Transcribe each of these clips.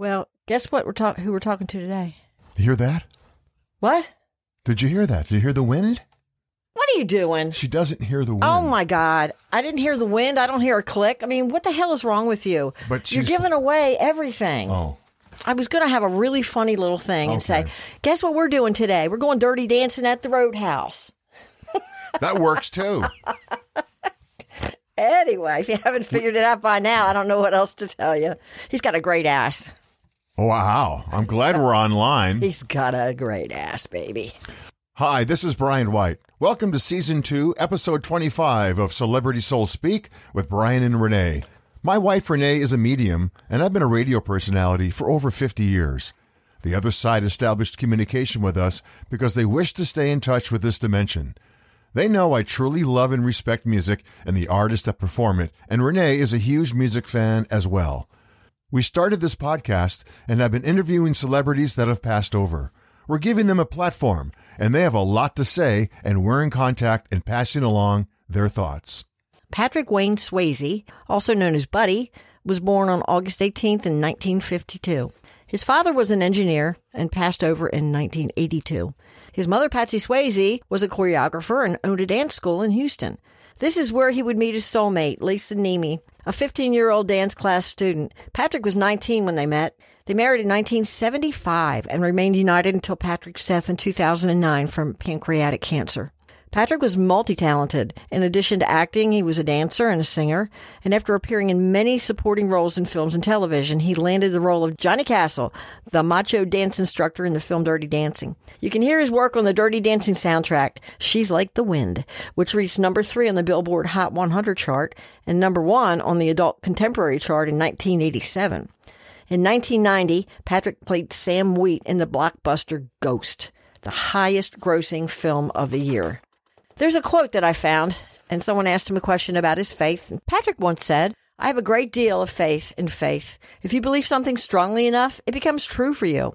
Well, guess what we're talking who we're talking to today? You hear that? What? Did you hear that? Did you hear the wind? What are you doing? She doesn't hear the oh wind. Oh my god. I didn't hear the wind. I don't hear a click. I mean, what the hell is wrong with you? But You're she's- giving away everything. Oh. I was going to have a really funny little thing and say, Okay. guess what we're doing today? We're going dirty dancing at the Roadhouse. That works too. Anyway, if you haven't figured it out by now, I don't know what else to tell you. He's got a great ass. Wow. I'm glad we're online. He's got a great ass, baby. Hi, this is Brian White. Welcome to Season 2, Episode 25 of Celebrity Soul Speak with Brian and Renee. My wife Renee is a medium, and I've been a radio personality for over 50 years. The other side established communication with us because they wish to stay in touch with this dimension. They know I truly love and respect music and the artists that perform it, and Renee is a huge music fan as well. We started this podcast and have been interviewing celebrities that have passed over. We're giving them a platform, and they have a lot to say, and we're in contact and passing along their thoughts. Patrick Wayne Swayze, also known as Buddy, was born on August 18th in 1952. His father was an engineer and passed over in 1982. His mother, Patsy Swayze, was a choreographer and owned a dance school in Houston. This is where he would meet his soulmate, Lisa Niemi, a 15 year old dance class student. Patrick was 19 when they met. They married in 1975 and remained united until Patrick's death in 2009 from pancreatic cancer. Patrick was multi talented. In addition to acting, he was a dancer and a singer. And after appearing in many supporting roles in films and television, he landed the role of Johnny Castle, the macho dance instructor in the film Dirty Dancing. You can hear his work on the Dirty Dancing soundtrack, She's Like the Wind, which reached number three on the Billboard Hot 100 chart and number one on the Adult Contemporary chart in 1987. In 1990, Patrick played Sam Wheat in the blockbuster Ghost, the highest grossing film of the year. There's a quote that I found, and someone asked him a question about his faith. And Patrick once said, I have a great deal of faith in faith. If you believe something strongly enough, it becomes true for you.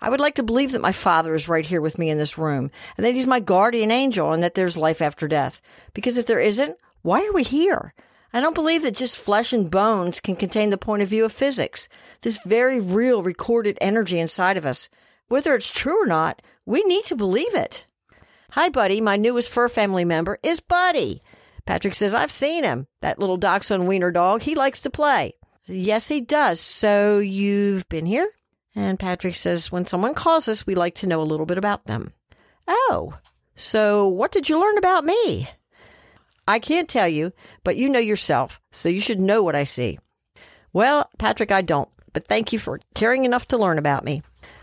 I would like to believe that my father is right here with me in this room, and that he's my guardian angel, and that there's life after death. Because if there isn't, why are we here? I don't believe that just flesh and bones can contain the point of view of physics, this very real recorded energy inside of us. Whether it's true or not, we need to believe it. Hi, Buddy. My newest fur family member is Buddy. Patrick says, I've seen him. That little dachshund wiener dog. He likes to play. Yes, he does. So you've been here? And Patrick says, when someone calls us, we like to know a little bit about them. Oh, so what did you learn about me? I can't tell you, but you know yourself, so you should know what I see. Well, Patrick, I don't, but thank you for caring enough to learn about me.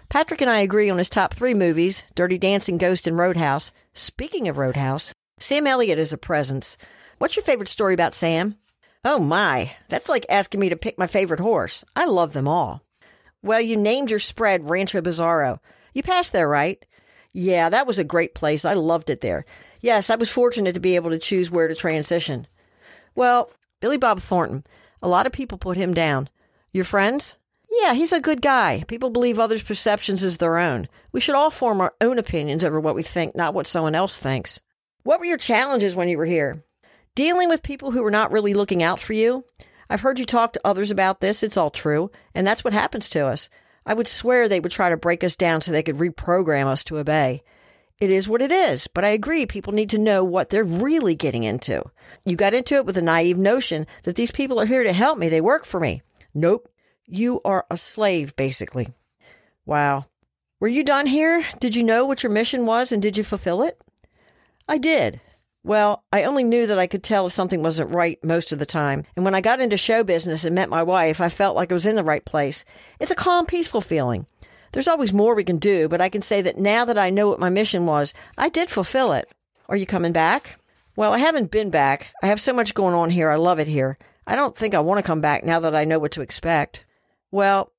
Patrick and I agree on his top three movies Dirty Dancing, Ghost, and Roadhouse. Speaking of Roadhouse, Sam Elliott is a presence. What's your favorite story about Sam? Oh my, that's like asking me to pick my favorite horse. I love them all. Well, you named your spread Rancho Bizarro. You passed there, right? Yeah, that was a great place. I loved it there. Yes, I was fortunate to be able to choose where to transition. Well, Billy Bob Thornton, a lot of people put him down. Your friends? Yeah, he's a good guy. People believe others' perceptions as their own. We should all form our own opinions over what we think, not what someone else thinks. What were your challenges when you were here? Dealing with people who were not really looking out for you? I've heard you talk to others about this. It's all true. And that's what happens to us. I would swear they would try to break us down so they could reprogram us to obey. It is what it is, but I agree people need to know what they're really getting into. You got into it with a naive notion that these people are here to help me, they work for me. Nope. You are a slave, basically. Wow. Were you done here? Did you know what your mission was and did you fulfill it? I did. Well, I only knew that I could tell if something wasn't right most of the time. And when I got into show business and met my wife, I felt like I was in the right place. It's a calm, peaceful feeling. There's always more we can do, but I can say that now that I know what my mission was, I did fulfill it. Are you coming back? Well, I haven't been back. I have so much going on here. I love it here. I don't think I want to come back now that I know what to expect. Well,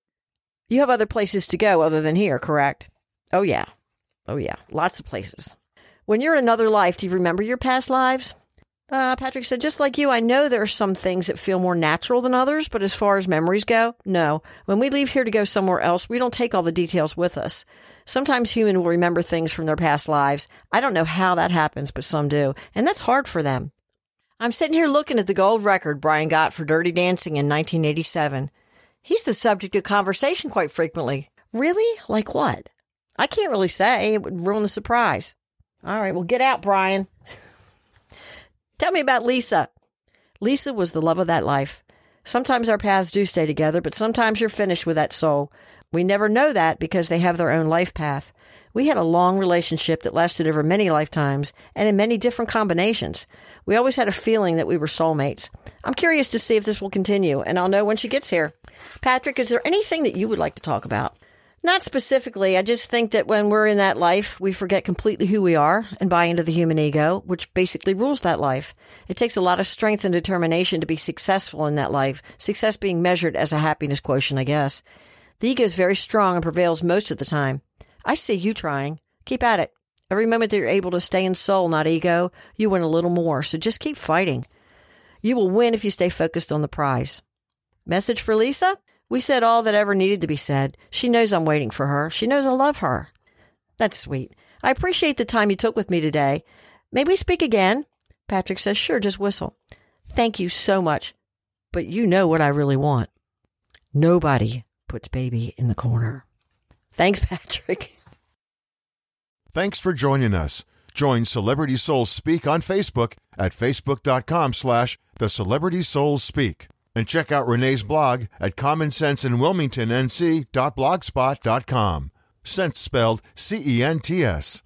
you have other places to go other than here, correct? Oh, yeah. Oh, yeah. Lots of places. When you're in another life, do you remember your past lives? Uh, Patrick said, just like you, I know there are some things that feel more natural than others, but as far as memories go, no. When we leave here to go somewhere else, we don't take all the details with us. Sometimes human will remember things from their past lives. I don't know how that happens, but some do, and that's hard for them. I'm sitting here looking at the gold record Brian got for Dirty Dancing in 1987. He's the subject of conversation quite frequently. Really? Like what? I can't really say. It would ruin the surprise. All right, well, get out, Brian. Tell me about Lisa. Lisa was the love of that life. Sometimes our paths do stay together, but sometimes you're finished with that soul. We never know that because they have their own life path. We had a long relationship that lasted over many lifetimes and in many different combinations. We always had a feeling that we were soulmates. I'm curious to see if this will continue, and I'll know when she gets here. Patrick, is there anything that you would like to talk about? Not specifically. I just think that when we're in that life, we forget completely who we are and buy into the human ego, which basically rules that life. It takes a lot of strength and determination to be successful in that life, success being measured as a happiness quotient, I guess. The ego is very strong and prevails most of the time. I see you trying. Keep at it. Every moment that you're able to stay in soul, not ego, you win a little more. So just keep fighting. You will win if you stay focused on the prize. Message for Lisa? We said all that ever needed to be said. She knows I'm waiting for her. She knows I love her. That's sweet. I appreciate the time you took with me today. May we speak again? Patrick says, Sure, just whistle. Thank you so much. But you know what I really want. Nobody puts baby in the corner. Thanks, Patrick. Thanks for joining us. Join Celebrity Souls Speak on Facebook at facebook.com slash the Celebrity Souls Speak. And check out Renee's blog at commoncentsinwilmingtonnc.blogspot.com. Sense spelled C-E-N-T-S.